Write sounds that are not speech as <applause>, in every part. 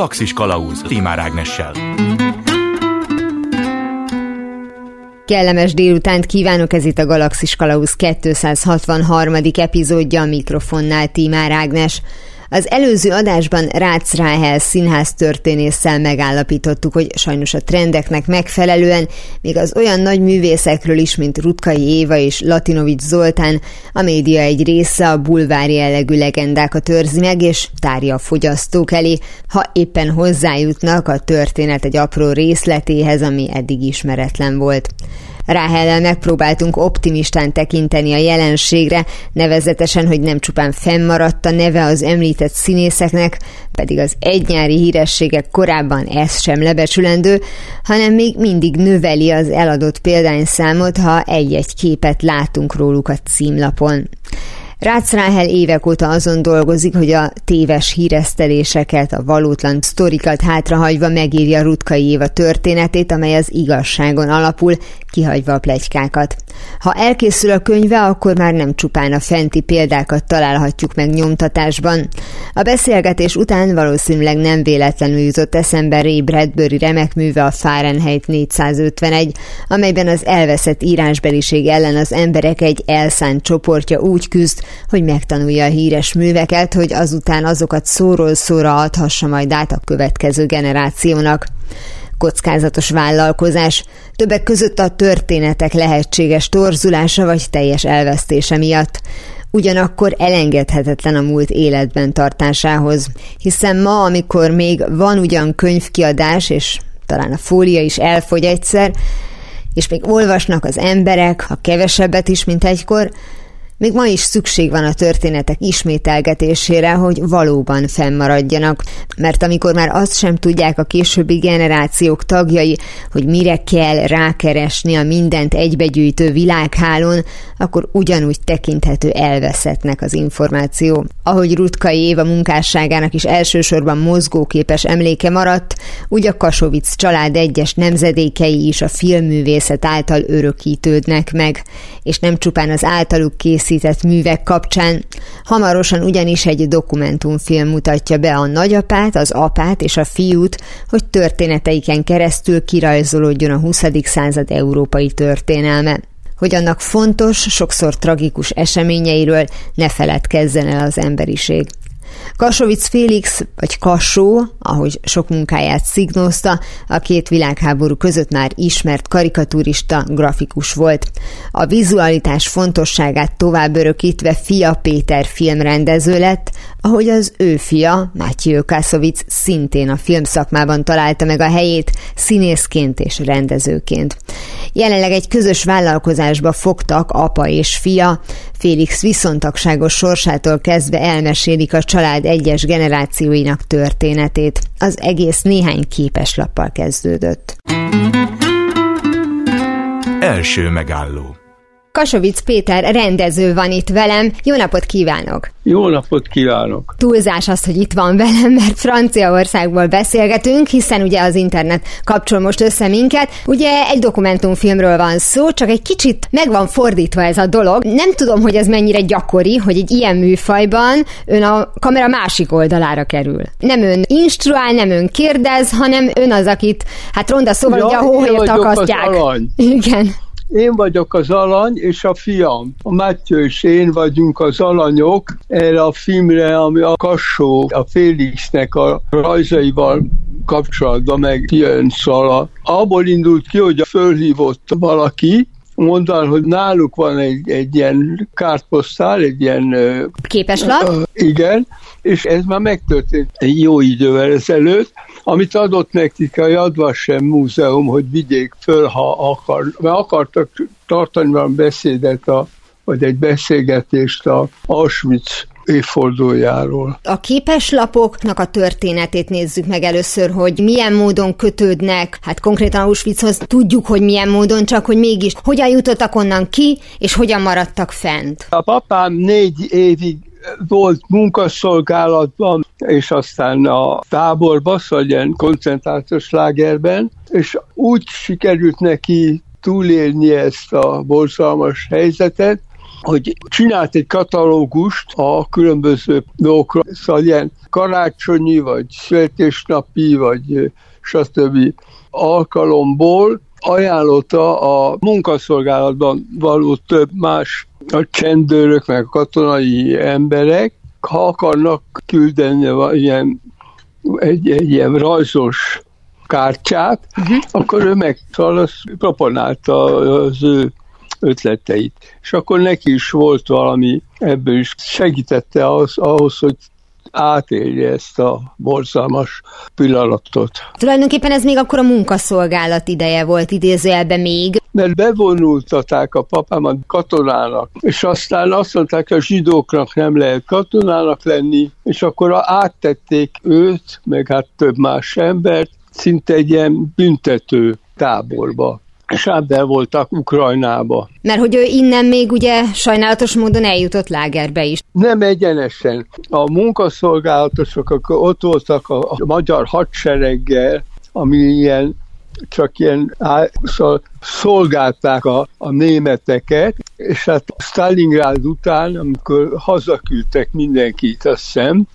Galaxis Kalauz Timár Ágnessel. Kellemes délutánt kívánok, ez itt a Galaxis Kalauz 263. epizódja a mikrofonnál Tímár Ágnes. Az előző adásban Rácz Ráhel színház történésszel megállapítottuk, hogy sajnos a trendeknek megfelelően még az olyan nagy művészekről is, mint Rutkai Éva és Latinovics Zoltán, a média egy része a bulvári jellegű legendákat őrzi meg, és tárja a fogyasztók elé, ha éppen hozzájutnak a történet egy apró részletéhez, ami eddig ismeretlen volt. Ráhellel megpróbáltunk optimistán tekinteni a jelenségre, nevezetesen, hogy nem csupán fennmaradt a neve az említett színészeknek, pedig az egynyári hírességek korábban ez sem lebecsülendő, hanem még mindig növeli az eladott példányszámot, ha egy-egy képet látunk róluk a címlapon. Rácz Ráhel évek óta azon dolgozik, hogy a téves híreszteléseket, a valótlan sztorikat hátrahagyva megírja Rutkai Éva történetét, amely az igazságon alapul, kihagyva a plegykákat. Ha elkészül a könyve, akkor már nem csupán a fenti példákat találhatjuk meg nyomtatásban. A beszélgetés után valószínűleg nem véletlenül jutott eszembe Ray Bradbury remek műve a Fahrenheit 451, amelyben az elveszett írásbeliség ellen az emberek egy elszánt csoportja úgy küzd, hogy megtanulja a híres műveket, hogy azután azokat szóról szóra adhassa majd át a következő generációnak kockázatos vállalkozás, többek között a történetek lehetséges torzulása vagy teljes elvesztése miatt. Ugyanakkor elengedhetetlen a múlt életben tartásához, hiszen ma, amikor még van ugyan könyvkiadás, és talán a fólia is elfogy egyszer, és még olvasnak az emberek, ha kevesebbet is, mint egykor, még ma is szükség van a történetek ismételgetésére, hogy valóban fennmaradjanak, mert amikor már azt sem tudják a későbbi generációk tagjai, hogy mire kell rákeresni a mindent egybegyűjtő világhálón, akkor ugyanúgy tekinthető elveszettnek az információ. Ahogy Rutkai Éva munkásságának is elsősorban mozgóképes emléke maradt, úgy a Kasovic család egyes nemzedékei is a filmművészet által örökítődnek meg, és nem csupán az általuk készített készített művek kapcsán. Hamarosan ugyanis egy dokumentumfilm mutatja be a nagyapát, az apát és a fiút, hogy történeteiken keresztül kirajzolódjon a 20. század európai történelme hogy annak fontos, sokszor tragikus eseményeiről ne feledkezzen el az emberiség. Kasovic Félix, vagy Kassó, ahogy sok munkáját szignózta, a két világháború között már ismert karikaturista, grafikus volt. A vizualitás fontosságát tovább örökítve fia Péter filmrendező lett, ahogy az ő fia, Mátyő Kaszovic szintén a filmszakmában találta meg a helyét színészként és rendezőként. Jelenleg egy közös vállalkozásba fogtak apa és fia, Félix viszontagságos sorsától kezdve elmesélik a család egyes generációinak történetét. Az egész néhány képeslappal kezdődött. Első megálló Kasovic Péter rendező van itt velem. Jó napot kívánok! Jó napot kívánok! Túlzás az, hogy itt van velem, mert Franciaországból beszélgetünk, hiszen ugye az internet kapcsol most össze minket. Ugye egy dokumentumfilmről van szó, csak egy kicsit meg van fordítva ez a dolog. Nem tudom, hogy ez mennyire gyakori, hogy egy ilyen műfajban ön a kamera másik oldalára kerül. Nem ön instruál, nem ön kérdez, hanem ön az, akit, hát ronda szóval ja, ugye a hóhelyet akasztják. Igen. Én vagyok az alany, és a fiam. A Mátyő és én vagyunk az alanyok erre a filmre, ami a Kassó, a Félixnek a rajzaival kapcsolatban megjön szala. Abból indult ki, hogy fölhívott valaki, mondván, hogy náluk van egy, egy ilyen kártposztál, egy ilyen... Képeslap? Uh, igen, és ez már megtörtént egy jó idővel ezelőtt, amit adott nekik a Jadvasem Múzeum, hogy vigyék föl, ha akar, mert akartak tartani valami beszédet, a, vagy egy beszélgetést a Auschwitz évfordulójáról. A képeslapoknak a történetét nézzük meg először, hogy milyen módon kötődnek, hát konkrétan Auschwitzhoz tudjuk, hogy milyen módon, csak hogy mégis hogyan jutottak onnan ki, és hogyan maradtak fent. A papám négy évig volt munkaszolgálatban, és aztán a táborba, szóval ilyen koncentrációs lágerben, és úgy sikerült neki túlélni ezt a borzalmas helyzetet, hogy csinált egy katalógust a különböző dolgokra, szóval ilyen karácsonyi, vagy születésnapi, vagy stb. alkalomból ajánlotta a munkaszolgálatban való több más a csendőrök, meg a katonai emberek, ha akarnak küldeni ilyen, egy, egy ilyen rajzos kártyát, uh-huh. akkor ő meg proponálta az ő ötleteit. És akkor neki is volt valami, ebből is segítette ahhoz, ahhoz hogy átélje ezt a borzalmas pillanatot. Tulajdonképpen ez még akkor a munkaszolgálat ideje volt idézőjelben még. Mert bevonultaták a papámat katonának, és aztán azt mondták, hogy a zsidóknak nem lehet katonának lenni, és akkor áttették őt, meg hát több más embert, szinte egy ilyen büntető táborba Sábel voltak Ukrajnába. Mert hogy ő innen még ugye sajnálatos módon eljutott lágerbe is. Nem egyenesen. A munkaszolgálatosok akkor ott voltak a, a magyar hadsereggel, ami ilyen csak ilyen szóval szolgálták a, a németeket, és hát Stalingrad után, amikor hazaküldtek mindenkit, azt hiszem,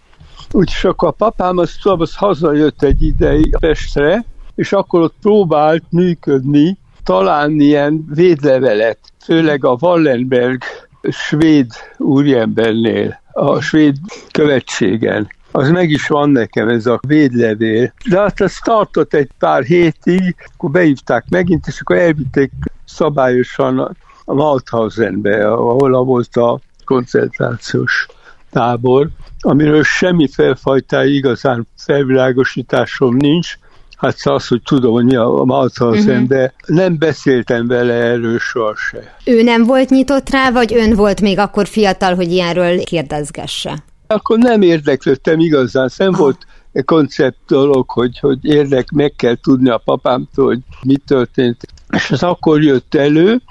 úgyis akkor a papám az, az hazajött egy ideig Pestre, és akkor ott próbált működni, találni ilyen védlevelet, főleg a Wallenberg svéd úriembernél, a svéd követségen. Az meg is van nekem ez a védlevél. De hát ez tartott egy pár hétig, akkor beívták megint, és akkor elvitték szabályosan a Mauthausenbe, ahol volt a koncentrációs tábor, amiről semmi felfajtája igazán felvilágosításom nincs, Hát az, hogy tudom, hogy mi a Mauthausen, uh-huh. de nem beszéltem vele erről sohasem. Ő nem volt nyitott rá, vagy ön volt még akkor fiatal, hogy ilyenről kérdezgesse? Akkor nem érdeklődtem igazán, nem volt koncept dolog, hogy, hogy érdek, meg kell tudni a papámtól, hogy mi történt. És ez akkor jött elő,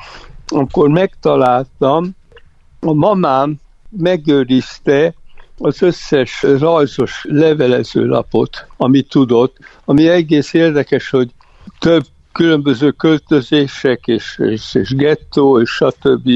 akkor megtaláltam, a mamám megőrizte az összes rajzos levelezőlapot, amit tudott, ami egész érdekes, hogy több különböző költözések és, és, és gettó és stb.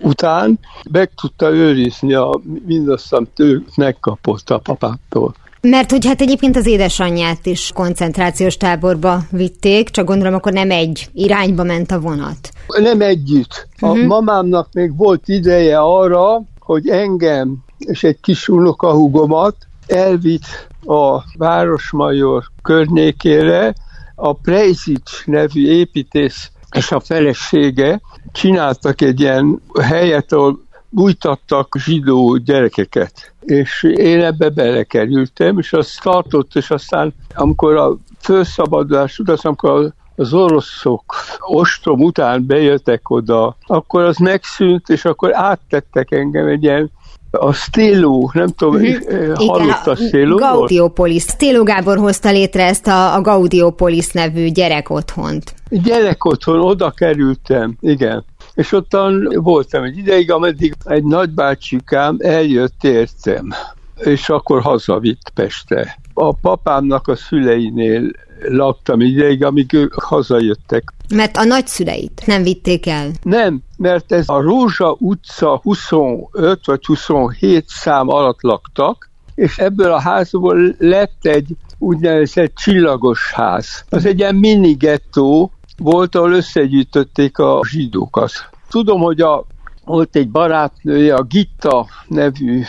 Után meg tudta őrizni a, mindazt, amit ő megkapott a papától. Mert hogy hát egyébként az édesanyját is koncentrációs táborba vitték, csak gondolom akkor nem egy irányba ment a vonat. Nem együtt. A uh-huh. mamámnak még volt ideje arra, hogy engem és egy kis unokahugomat elvitt a Városmajor környékére, a Prejzics nevű építész és a felesége csináltak egy ilyen helyet, ahol bújtattak zsidó gyerekeket. És én ebbe belekerültem, és azt tartott, és aztán amikor a felszabadulás után, amikor az oroszok ostrom után bejöttek oda, akkor az megszűnt, és akkor áttettek engem egy ilyen a Stélo, nem tudom, uh-huh. hallott a Stélo? Gaudiopolis. Stélo Gábor hozta létre ezt a, a Gaudiopolis nevű gyerekotthont. Gyerekotthon, oda kerültem, igen. És ottan voltam egy ideig, ameddig egy nagybácsikám eljött értem, és akkor hazavitt Pestre. A papámnak a szüleinél laktam ideig, amíg ők hazajöttek. Mert a nagyszüleit nem vitték el? Nem, mert ez a Rózsa utca 25 vagy 27 szám alatt laktak, és ebből a házból lett egy úgynevezett csillagos ház. Az egy ilyen mini gettó volt, ahol összegyűjtötték a zsidókat. Tudom, hogy a, volt egy barátnője, a Gitta nevű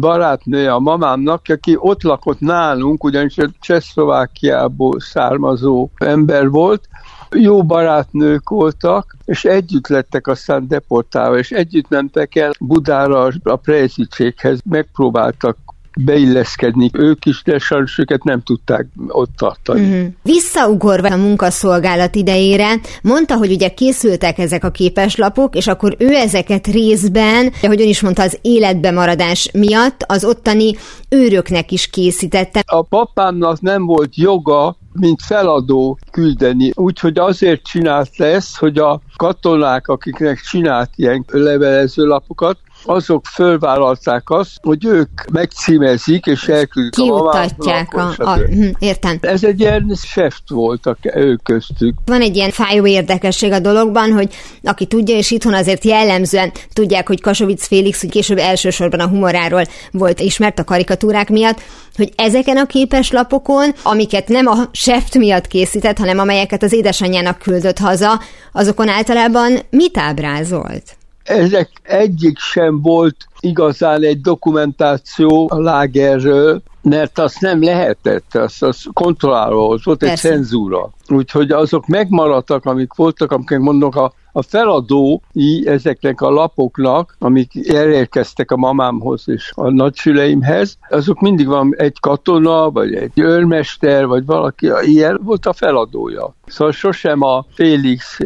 barátnője a mamámnak, aki ott lakott nálunk, ugyanis Csehszlovákiából származó ember volt, jó barátnők voltak, és együtt lettek aztán deportálva, és együtt mentek el Budára a Prejzicséghez, megpróbáltak beilleszkedni ők is, de sajnos őket nem tudták ott tartani. Uh-huh. Visszaugorva a munkaszolgálat idejére, mondta, hogy ugye készültek ezek a képeslapok, és akkor ő ezeket részben, ahogy ön is mondta, az életbemaradás miatt az ottani őröknek is készítette. A papámnak nem volt joga mint feladó küldeni. Úgyhogy azért csinált lesz, hogy a katonák, akiknek csinált ilyen levelező lapokat, azok fölvállalták azt, hogy ők megcímezik és elküldik Kiutatják a, a, a, hm, értem. Ez egy ilyen seft volt a, ők köztük. Van egy ilyen fájó érdekesség a dologban, hogy aki tudja, és itthon azért jellemzően tudják, hogy Kasovic Félix, hogy később elsősorban a humoráról volt ismert a karikatúrák miatt, hogy ezeken a képeslapokon, amiket nem a seft miatt készített, hanem amelyeket az édesanyjának küldött haza, azokon általában mit ábrázolt? Ezek egyik sem volt igazán egy dokumentáció a lágerről, mert azt nem lehetett, azt, azt kontrollálva volt, volt egy cenzúra. Úgyhogy azok megmaradtak, amik voltak, amiket mondok, a, a feladói ezeknek a lapoknak, amik elérkeztek a mamámhoz és a nagyszüleimhez, azok mindig van egy katona, vagy egy őrmester, vagy valaki, ilyen volt a feladója. Szóval sosem a Félix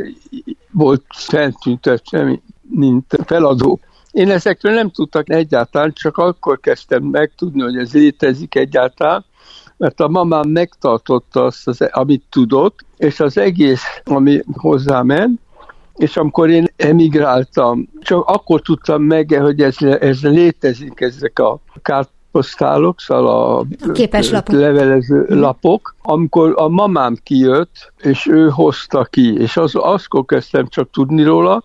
volt feltüntetve, mint feladó. Én ezekről nem tudtak egyáltalán, csak akkor kezdtem megtudni, hogy ez létezik egyáltalán, mert a mamám megtartotta azt, az, amit tudott, és az egész, ami ment, és amikor én emigráltam, csak akkor tudtam meg, hogy ez, ez létezik, ezek a kárposztálok, szóval a, a képes lapok. levelező mm. lapok, amikor a mamám kijött, és ő hozta ki, és az, azkor kezdtem csak tudni róla,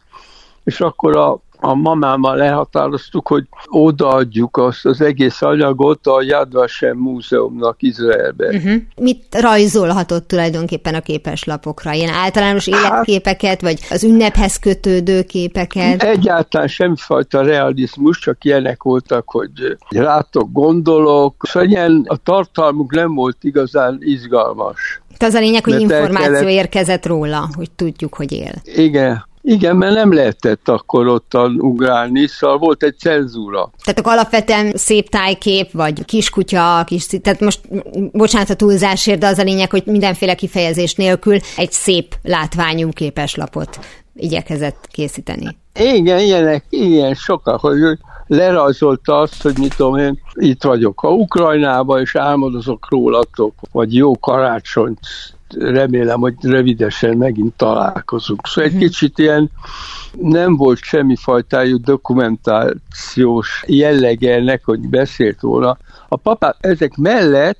és akkor a a mamámmal lehatároztuk, hogy odaadjuk azt az egész anyagot a Yad Vashem Múzeumnak Izraelbe. Uh-huh. Mit rajzolhatott tulajdonképpen a képeslapokra? Ilyen általános hát- életképeket, vagy az ünnephez kötődő képeket? Egyáltalán semmifajta realizmus, csak ilyenek voltak, hogy rátok gondolok, szóval ilyen a tartalmuk nem volt igazán izgalmas. Tehát az a lényeg, hogy információ kellett... érkezett róla, hogy tudjuk, hogy él. Igen, igen, mert nem lehetett akkor ottan ugrálni, szóval volt egy cenzúra. Tehát akkor alapvetően szép tájkép, vagy kiskutya, kis, tehát most bocsánat a túlzásért, de az a lényeg, hogy mindenféle kifejezés nélkül egy szép látványú képeslapot igyekezett készíteni. Igen, ilyenek, ilyen sokat, hogy lerajzolta azt, hogy mit tudom én, itt vagyok a Ukrajnába, és álmodozok rólatok, vagy jó karácsonyt remélem, hogy rövidesen megint találkozunk. Szóval egy mhm. kicsit ilyen nem volt semmi fajtájú dokumentációs jellege ennek, hogy beszélt volna. A papa ezek mellett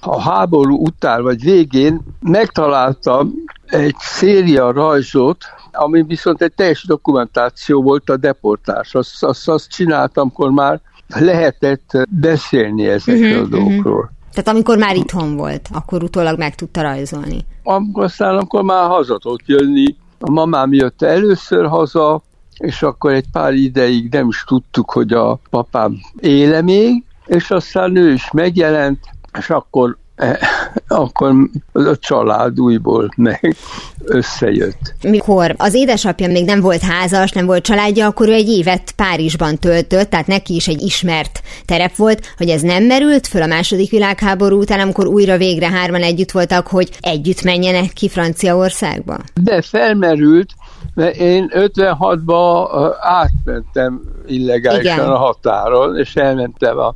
a háború után vagy végén megtaláltam egy széria rajzot, ami viszont egy teljes dokumentáció volt a deportás. Azt, azt, azt csináltam, amikor már lehetett beszélni ezekről uh-huh, a mhm, dolgokról. Tehát amikor már itthon volt, akkor utólag meg tudta rajzolni. Amikor aztán akkor már haza tudott jönni. A mamám jött először haza, és akkor egy pár ideig nem is tudtuk, hogy a papám éle még, és aztán ő is megjelent, és akkor akkor a család újból meg összejött. Mikor az édesapja még nem volt házas, nem volt családja, akkor ő egy évet Párizsban töltött, tehát neki is egy ismert terep volt, hogy ez nem merült föl a második világháború után, amikor újra végre hárman együtt voltak, hogy együtt menjenek ki Franciaországba? De felmerült, mert én 56-ban átmentem illegálisan Igen. a határon, és elmentem a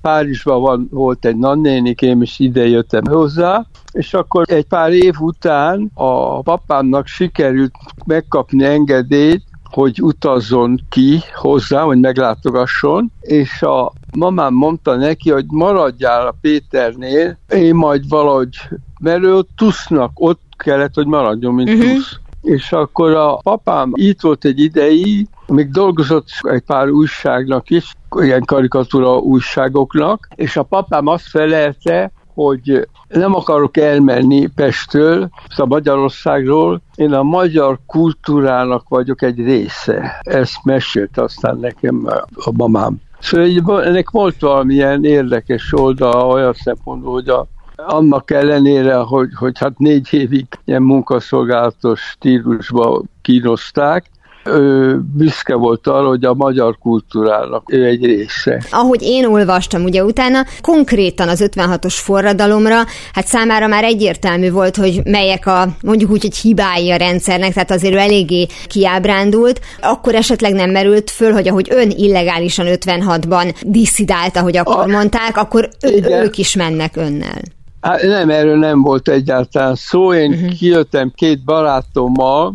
Párizsban van, volt egy nannénikém, és ide jöttem hozzá, és akkor egy pár év után a papámnak sikerült megkapni engedélyt, hogy utazzon ki hozzá, hogy meglátogasson, és a mamám mondta neki, hogy maradjál a Péternél, én majd valahogy, mert ő tusznak, ott kellett, hogy maradjon, mint uh-huh. tusz. És akkor a papám itt volt egy ideig, még dolgozott egy pár újságnak is, ilyen karikatúra újságoknak, és a papám azt felelte, hogy nem akarok elmenni Pestről, szóval Magyarországról, én a magyar kultúrának vagyok egy része. Ezt mesélte aztán nekem a mamám. Szóval ennek volt valamilyen érdekes oldala olyan szempontból, hogy a annak ellenére, hogy, hogy hát négy évig ilyen munkaszolgálatos stílusba kínozták, ő büszke volt arra, hogy a magyar kultúrának ő egy része. Ahogy én olvastam ugye utána, konkrétan az 56-os forradalomra, hát számára már egyértelmű volt, hogy melyek a mondjuk úgy, hogy hibái a rendszernek, tehát azért ő eléggé kiábrándult. Akkor esetleg nem merült föl, hogy ahogy ön illegálisan 56-ban diszidált, ahogy akkor a, mondták, akkor ő, ők is mennek önnel. Hát nem, erről nem volt egyáltalán szó. Én uh-huh. kijöttem két barátommal,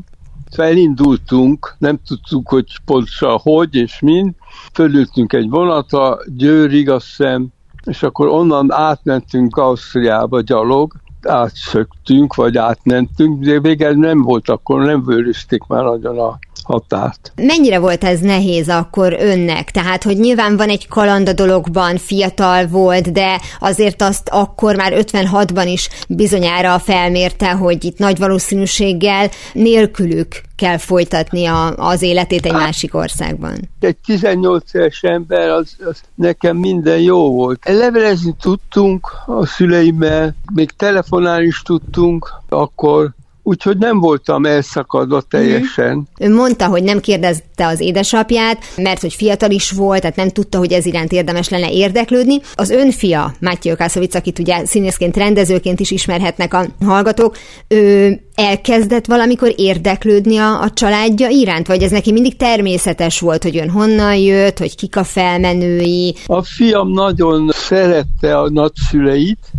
Felindultunk, nem tudtuk, hogy pontosan hogy és mind. Fölültünk egy vonatra, Győrig azt hiszem, és akkor onnan átmentünk Ausztriába gyalog, átszöktünk, vagy átmentünk, de végül nem volt akkor, nem vőrizték már nagyon a határt. Mennyire volt ez nehéz akkor önnek? Tehát, hogy nyilván van egy kaland a dologban, fiatal volt, de azért azt akkor már 56-ban is bizonyára felmérte, hogy itt nagy valószínűséggel nélkülük kell folytatni a, az életét egy hát, másik országban. Egy 18 éves ember, az, az nekem minden jó volt. Levelezni tudtunk a szüleimmel, még telefonálni is tudtunk, akkor úgyhogy nem voltam elszakadva teljesen. Mm. Ön mondta, hogy nem kérdezte az édesapját, mert hogy fiatal is volt, tehát nem tudta, hogy ez iránt érdemes lenne érdeklődni. Az ön fia, Mátyő Kászovic, akit ugye színészként, rendezőként is ismerhetnek a hallgatók, ő elkezdett valamikor érdeklődni a, a családja iránt, vagy ez neki mindig természetes volt, hogy ön honnan jött, hogy kik a felmenői? A fiam nagyon szerette a nagyszüleit,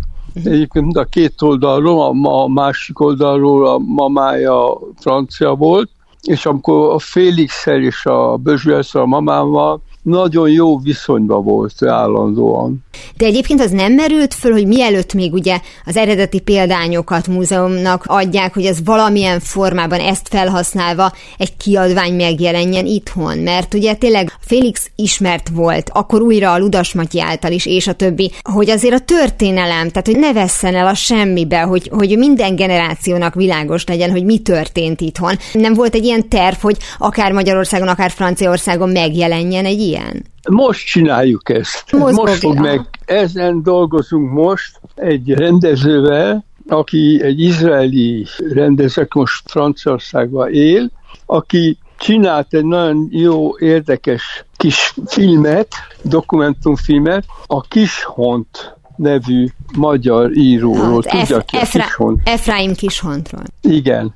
Egyébként a két oldalról, a, a másik oldalról a mamája francia volt, és amikor a Félixel és a Bözsülszel a mamámmal nagyon jó viszonyban volt állandóan. De egyébként az nem merült föl, hogy mielőtt még ugye az eredeti példányokat múzeumnak adják, hogy ez valamilyen formában ezt felhasználva egy kiadvány megjelenjen itthon, mert ugye tényleg Félix ismert volt, akkor újra a Ludas Matyi által is, és a többi, hogy azért a történelem, tehát hogy ne vesszen el a semmibe, hogy, hogy minden generációnak világos legyen, hogy mi történt itthon. Nem volt egy ilyen terv, hogy akár Magyarországon, akár Franciaországon megjelenjen egy ilyen? Most csináljuk ezt. Most, most fog meg, ezen dolgozunk most egy rendezővel, aki egy izraeli rendező, most Franciaországban él, aki csinált egy nagyon jó, érdekes kis filmet, dokumentumfilmet, a Kishont nevű magyar íróról. Hát, Tudja ki Efra- Kishont? Efraim Kishontról. Igen.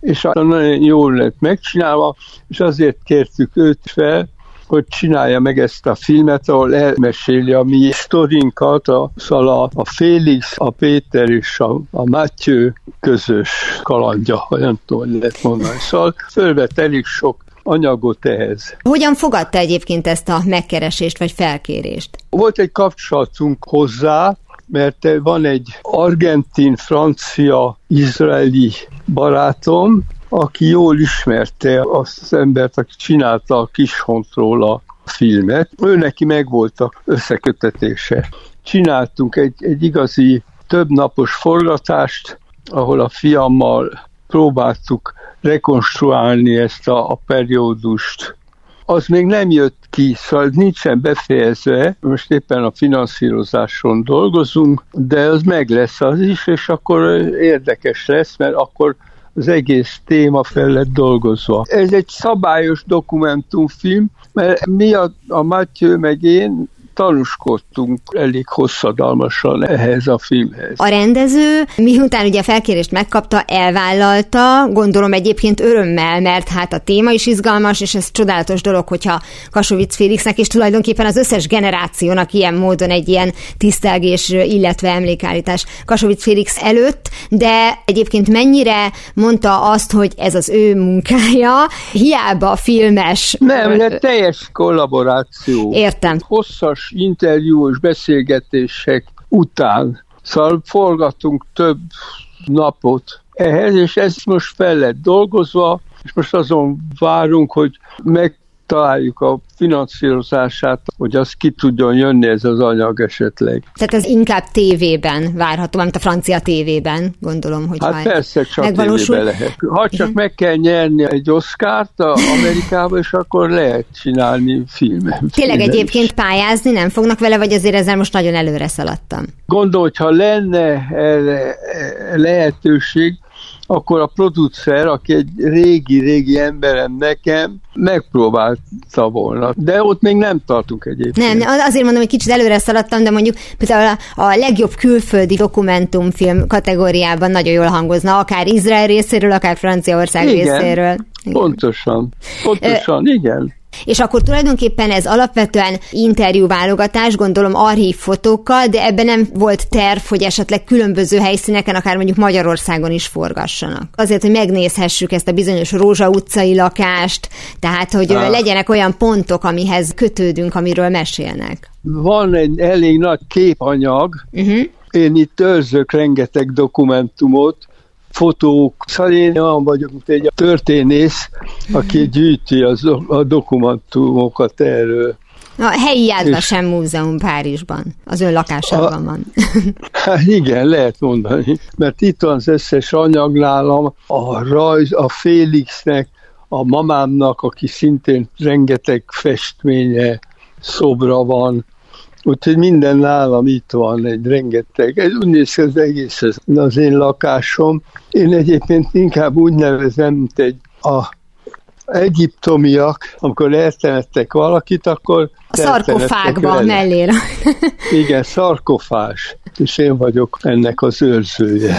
És nagyon jól lett megcsinálva, és azért kértük őt fel, hogy csinálja meg ezt a filmet, ahol elmeséli a mi sztorinkat, a, szóval a Félix, a Péter és a, a Mátyő közös kalandja, ha nem tudom, hogy lehet mondani. Szóval fölvet elég sok anyagot ehhez. Hogyan fogadta egyébként ezt a megkeresést vagy felkérést? Volt egy kapcsolatunk hozzá, mert van egy argentin, francia, izraeli barátom, aki jól ismerte azt az embert, aki csinálta a Kishontról a filmet. Ő neki megvolt a összekötetése. Csináltunk egy, egy igazi több napos forgatást, ahol a fiammal próbáltuk rekonstruálni ezt a, a periódust. Az még nem jött ki, szóval nincsen befejezve, most éppen a finanszírozáson dolgozunk, de az meg lesz az is, és akkor érdekes lesz, mert akkor az egész téma fel lett dolgozva. Ez egy szabályos dokumentumfilm, mert mi a, a Matyő meg én tanúskodtunk elég hosszadalmasan ehhez a filmhez. A rendező, miután ugye a felkérést megkapta, elvállalta, gondolom egyébként örömmel, mert hát a téma is izgalmas, és ez csodálatos dolog, hogyha Kasovic Félixnek és tulajdonképpen az összes generációnak ilyen módon egy ilyen tisztelgés, illetve emlékállítás Kasovic Félix előtt, de egyébként mennyire mondta azt, hogy ez az ő munkája, hiába filmes. Nem, de teljes kollaboráció. Értem. Hosszas és beszélgetések után. Szóval forgatunk több napot ehhez, és ez most fel lett dolgozva, és most azon várunk, hogy meg találjuk a finanszírozását, hogy az ki tudjon jönni ez az anyag esetleg. Tehát ez inkább tévében várható, mint a francia tévében, gondolom, hogy Hát persze, csak megvalósul. tévében lehet. Ha csak Igen. meg kell nyerni egy Oscárt Amerikába, és akkor lehet csinálni filmet. Tényleg egyébként pályázni nem fognak vele, vagy azért ezzel most nagyon előre szaladtam? Gondolj, hogyha lenne erre lehetőség, akkor a producer, aki egy régi-régi emberem nekem, megpróbálta volna. De ott még nem tartunk egyébként. Nem, azért mondom, hogy kicsit előre szaladtam, de mondjuk például a, a legjobb külföldi dokumentumfilm kategóriában nagyon jól hangozna, akár Izrael részéről, akár Franciaország igen, részéről. Igen. Pontosan, pontosan, Ö, igen. És akkor tulajdonképpen ez alapvetően interjúválogatás, gondolom archív fotókkal, de ebben nem volt terv, hogy esetleg különböző helyszíneken, akár mondjuk Magyarországon is forgassanak. Azért, hogy megnézhessük ezt a bizonyos Rózsa utcai lakást, tehát hogy ah. legyenek olyan pontok, amihez kötődünk, amiről mesélnek. Van egy elég nagy képanyag, uh-huh. én itt őrzök rengeteg dokumentumot, fotók. Szóval én olyan vagyok, mint egy történész, aki gyűjti az, a dokumentumokat erről. A helyi Jádvasem Múzeum Párizsban, az ön lakásában van. <laughs> Hát igen, lehet mondani, mert itt van az összes anyag nálam, a rajz, a Félixnek, a mamámnak, aki szintén rengeteg festménye, szobra van, Úgyhogy minden nálam itt van, egy rengeteg. Ez úgy néz ki az egész az, az én lakásom. Én egyébként inkább úgy nevezem, mint egy a egyiptomiak, amikor eltemettek valakit, akkor a szarkofágba mellére. Igen, szarkofás, és én vagyok ennek az őrzője.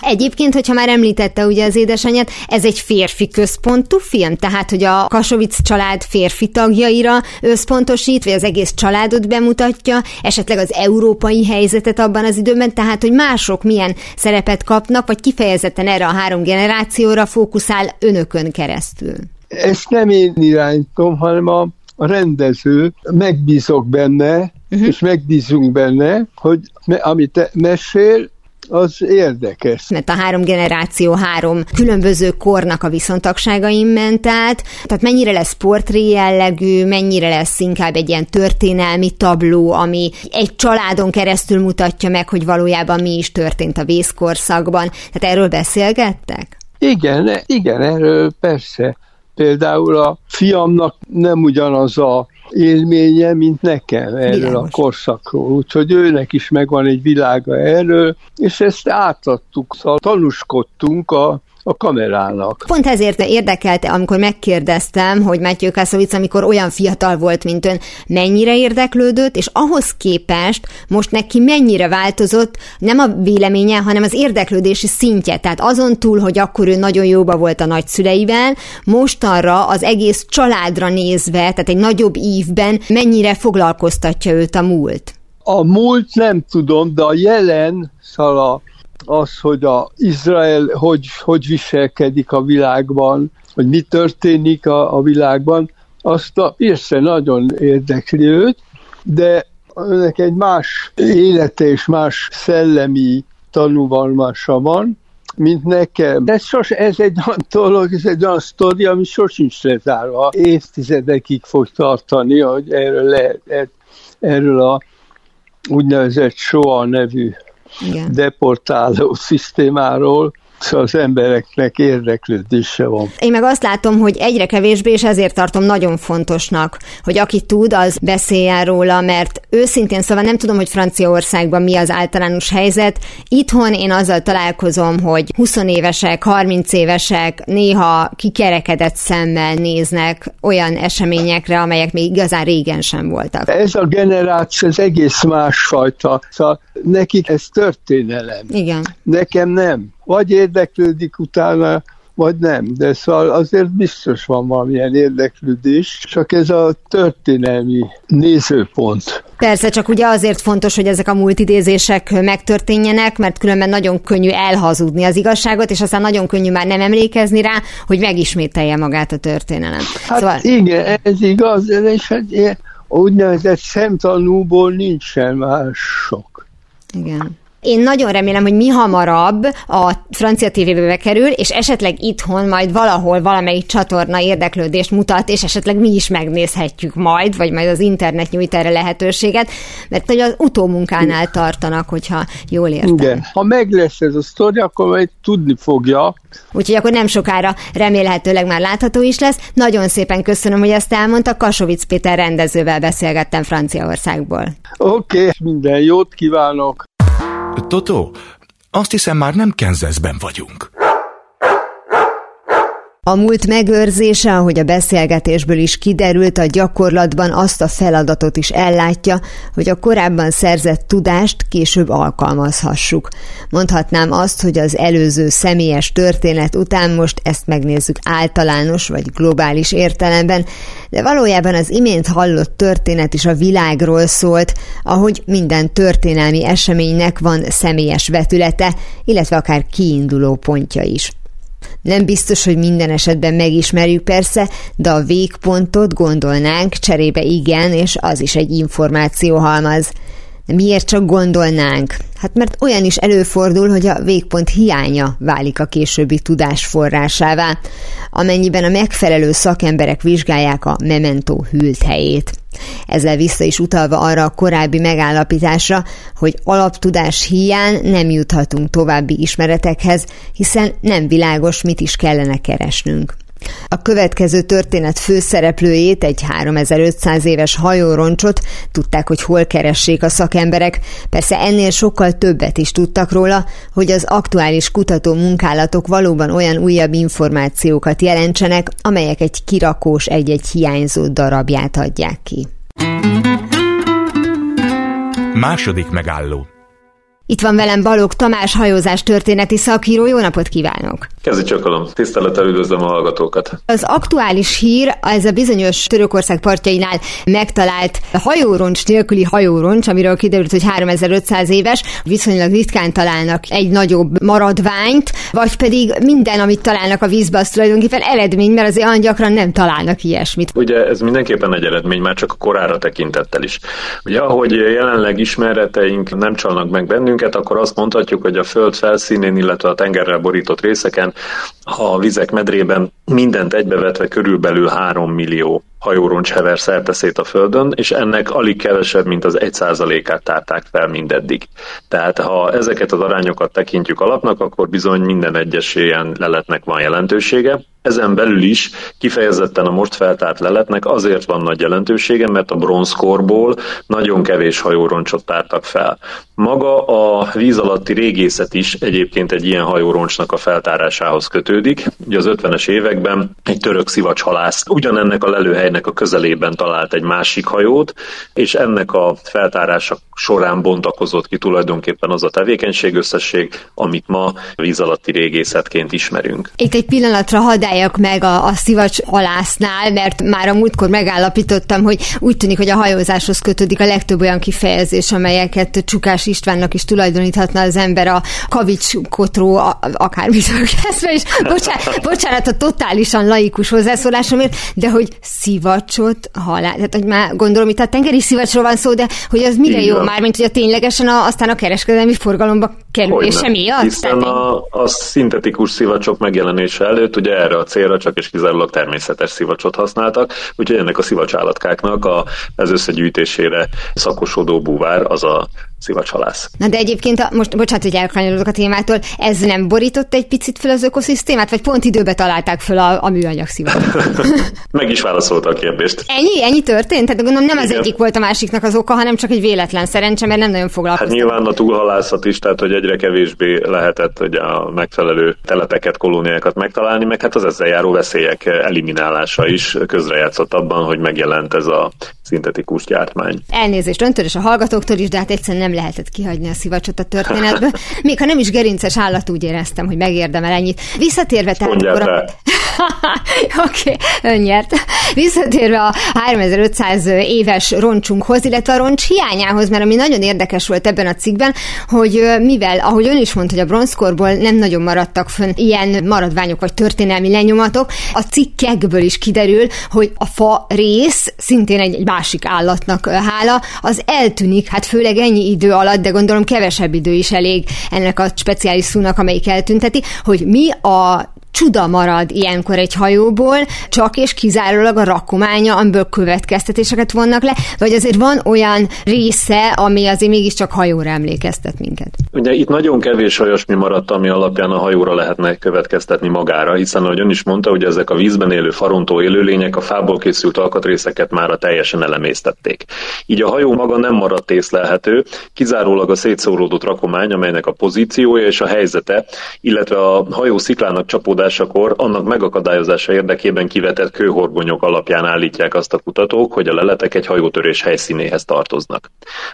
Egyébként, hogyha már említette ugye az édesanyját, ez egy férfi központú film, tehát hogy a Kasovic család férfi tagjaira összpontosít, vagy az egész családot bemutatja, esetleg az európai helyzetet abban az időben, tehát hogy mások milyen szerepet kapnak, vagy kifejezetten erre a három generációra fókuszál önökön keresztül. Ezt nem én irányítom, hanem a a rendező, megbízok benne, uh-huh. és megbízunk benne, hogy amit mesél, az érdekes. Mert a három generáció három különböző kornak a viszontagságain ment át, tehát mennyire lesz portré jellegű, mennyire lesz inkább egy ilyen történelmi tabló, ami egy családon keresztül mutatja meg, hogy valójában mi is történt a vészkorszakban. Tehát erről beszélgettek? Igen, igen, erről persze. Például a fiamnak nem ugyanaz a élménye, mint nekem erről Világos. a korszakról. Úgyhogy őnek is megvan egy világa erről, és ezt átadtuk, szóval tanúskodtunk a a kamerának. Pont ezért érdekelte, amikor megkérdeztem, hogy Matthew Kassovitz, amikor olyan fiatal volt, mint ön, mennyire érdeklődött, és ahhoz képest most neki mennyire változott nem a véleménye, hanem az érdeklődési szintje. Tehát azon túl, hogy akkor ő nagyon jóba volt a nagyszüleivel, mostanra az egész családra nézve, tehát egy nagyobb ívben mennyire foglalkoztatja őt a múlt. A múlt nem tudom, de a jelen, szóval az, hogy a Izrael hogy, hogy viselkedik a világban, hogy mi történik a, a világban, azt a, persze nagyon érdekli őt, de önnek egy más élete és más szellemi tanúvalmása van, mint nekem. Ez, sos, ez egy olyan dolog, ez egy olyan sztori, ami sosincs lezárva. Évtizedekig fog tartani, hogy erről, lehet, erről a úgynevezett soha nevű igen. deportáló <laughs> szisztémáról, szóval az embereknek érdeklődése van. Én meg azt látom, hogy egyre kevésbé, és ezért tartom nagyon fontosnak, hogy aki tud, az beszéljen róla, mert őszintén szóval nem tudom, hogy Franciaországban mi az általános helyzet. Itthon én azzal találkozom, hogy 20 évesek, 30 évesek néha kikerekedett szemmel néznek olyan eseményekre, amelyek még igazán régen sem voltak. Ez a generáció, ez egész másfajta. Szóval nekik ez történelem. Igen. Nekem nem vagy érdeklődik utána, vagy nem. De szóval azért biztos van valamilyen érdeklődés, csak ez a történelmi nézőpont. Persze, csak ugye azért fontos, hogy ezek a multidézések megtörténjenek, mert különben nagyon könnyű elhazudni az igazságot, és aztán nagyon könnyű már nem emlékezni rá, hogy megismételje magát a történelem. Hát szóval... igen, ez igaz, és hát úgynevezett szemtanúból nincsen már sok. Igen. Én nagyon remélem, hogy mi hamarabb a francia tévébe bekerül, és esetleg itthon majd valahol valamelyik csatorna érdeklődést mutat, és esetleg mi is megnézhetjük majd, vagy majd az internet nyújt erre lehetőséget, mert hogy az utómunkánál tartanak, hogyha jól értem. Igen. Ha meg lesz ez a sztori, akkor majd tudni fogja. Úgyhogy akkor nem sokára remélhetőleg már látható is lesz. Nagyon szépen köszönöm, hogy ezt elmondta. Kasovic Péter rendezővel beszélgettem Franciaországból. Oké, okay, minden jót kívánok! Totó, azt hiszem már nem Kenzeszben vagyunk. A múlt megőrzése, ahogy a beszélgetésből is kiderült, a gyakorlatban azt a feladatot is ellátja, hogy a korábban szerzett tudást később alkalmazhassuk. Mondhatnám azt, hogy az előző személyes történet után most ezt megnézzük általános vagy globális értelemben, de valójában az imént hallott történet is a világról szólt, ahogy minden történelmi eseménynek van személyes vetülete, illetve akár kiinduló pontja is. Nem biztos, hogy minden esetben megismerjük persze, de a végpontot gondolnánk, cserébe igen, és az is egy információhalmaz. Miért csak gondolnánk? Hát mert olyan is előfordul, hogy a végpont hiánya válik a későbbi tudás forrásává, amennyiben a megfelelő szakemberek vizsgálják a mementó hűlt helyét. Ezzel vissza is utalva arra a korábbi megállapításra, hogy alaptudás hiány nem juthatunk további ismeretekhez, hiszen nem világos, mit is kellene keresnünk. A következő történet főszereplőjét, egy 3500 éves hajóroncsot tudták, hogy hol keressék a szakemberek. Persze ennél sokkal többet is tudtak róla, hogy az aktuális kutató munkálatok valóban olyan újabb információkat jelentsenek, amelyek egy kirakós egy-egy hiányzó darabját adják ki. Második megálló itt van velem Balogh Tamás hajózás történeti szakíró. Jó napot kívánok! Kezdj csakalom. Tisztelettel üdvözlöm a hallgatókat. Az aktuális hír, ez a bizonyos Törökország partjainál megtalált hajóroncs nélküli hajóroncs, amiről kiderült, hogy 3500 éves, viszonylag ritkán találnak egy nagyobb maradványt, vagy pedig minden, amit találnak a vízbe, az tulajdonképpen eredmény, mert azért olyan gyakran nem találnak ilyesmit. Ugye ez mindenképpen egy eredmény, már csak a korára tekintettel is. Ugye ahogy jelenleg ismereteink nem csalnak meg bennünk, minket, akkor azt mondhatjuk, hogy a föld felszínén, illetve a tengerrel borított részeken, a vizek medrében mindent egybevetve körülbelül 3 millió hajóroncs hever szerteszét a Földön, és ennek alig kevesebb, mint az egy százalékát tárták fel mindeddig. Tehát ha ezeket az arányokat tekintjük alapnak, akkor bizony minden egyes leletnek van jelentősége. Ezen belül is kifejezetten a most feltárt leletnek azért van nagy jelentősége, mert a bronzkorból nagyon kevés hajóroncsot tártak fel. Maga a víz alatti régészet is egyébként egy ilyen hajóroncsnak a feltárásához kötődik. Ugye az 50-es években egy török szivacshalász ugyanennek a lelőhelynek a közelében talált egy másik hajót, és ennek a feltárása során bontakozott ki tulajdonképpen az a tevékenység összesség, amit ma víz alatti régészetként ismerünk. Itt egy pillanatra hadd álljak meg a, a szivacs alásznál, mert már a múltkor megállapítottam, hogy úgy tűnik, hogy a hajózáshoz kötődik a legtöbb olyan kifejezés, amelyeket Csukás Istvánnak is tulajdoníthatna az ember a kavics kotró, akármitől kezdve, és bocsánat, bocsánat a totálisan laikus hozzászólásomért, de hogy szivacsot halál, tehát hogy már gondolom itt a tengeri szivacsról van szó, de hogy az mire jó már, mint hogy a ténylegesen a, aztán a kereskedelmi forgalomba kerülése miatt? Hiszen a, a szintetikus szivacsok megjelenése előtt ugye erre a célra csak és kizárólag természetes szivacsot használtak, úgyhogy ennek a szivacsállatkáknak a, az összegyűjtésére szakosodó búvár az a szivacsalász. Na de egyébként, a, most bocsánat, hogy elkanyarodok a témától, ez nem borított egy picit fel az ökoszisztémát, vagy pont időbe találták fel a, a műanyag szivacsot? <laughs> <laughs> Meg is válaszolta a kérdést. Ennyi? Ennyi történt? Tehát gondolom nem Igen. az egyik volt a másiknak az oka, hanem csak egy véletlen szerencse, mert nem nagyon foglalkozott. Hát nyilván a túlhalászat is, tehát hogy egyre kevésbé lehetett hogy a megfelelő telepeket, kolóniákat megtalálni, meg hát az ezzel járó veszélyek eliminálása is közrejátszott abban, hogy megjelent ez a szintetikus gyártmány. Elnézést öntől és a hallgatóktól is, de hát egyszerűen nem lehetett kihagyni a szivacsot a történetből. Még ha nem is gerinces állat, úgy éreztem, hogy megérdemel ennyit. Visszatérve tehát <laughs> akkor. Oké, okay, nyert. Visszatérve a 3500 éves roncsunkhoz, illetve a roncs hiányához, mert ami nagyon érdekes volt ebben a cikkben, hogy mivel, ahogy ön is mondta, hogy a bronzkorból nem nagyon maradtak fönn ilyen maradványok vagy történelmi lenyomatok, a cikkekből is kiderül, hogy a fa rész szintén egy másik állatnak hála, az eltűnik, hát főleg ennyi idő alatt, de gondolom kevesebb idő is elég ennek a speciális szónak, amelyik eltünteti, hogy mi a csuda marad ilyenkor egy hajóból, csak és kizárólag a rakománya, amiből következtetéseket vonnak le, vagy azért van olyan része, ami azért mégiscsak hajóra emlékeztet minket? Ugye itt nagyon kevés olyasmi maradt, ami alapján a hajóra lehetne következtetni magára, hiszen ahogy ön is mondta, hogy ezek a vízben élő farontó élőlények a fából készült alkatrészeket már a teljesen elemésztették. Így a hajó maga nem maradt észlelhető, kizárólag a szétszóródott rakomány, amelynek a pozíciója és a helyzete, illetve a hajó sziklának csapódó bekapcsolódásakor annak megakadályozása érdekében kivetett kőhorgonyok alapján állítják azt a kutatók, hogy a leletek egy hajótörés helyszínéhez tartoznak.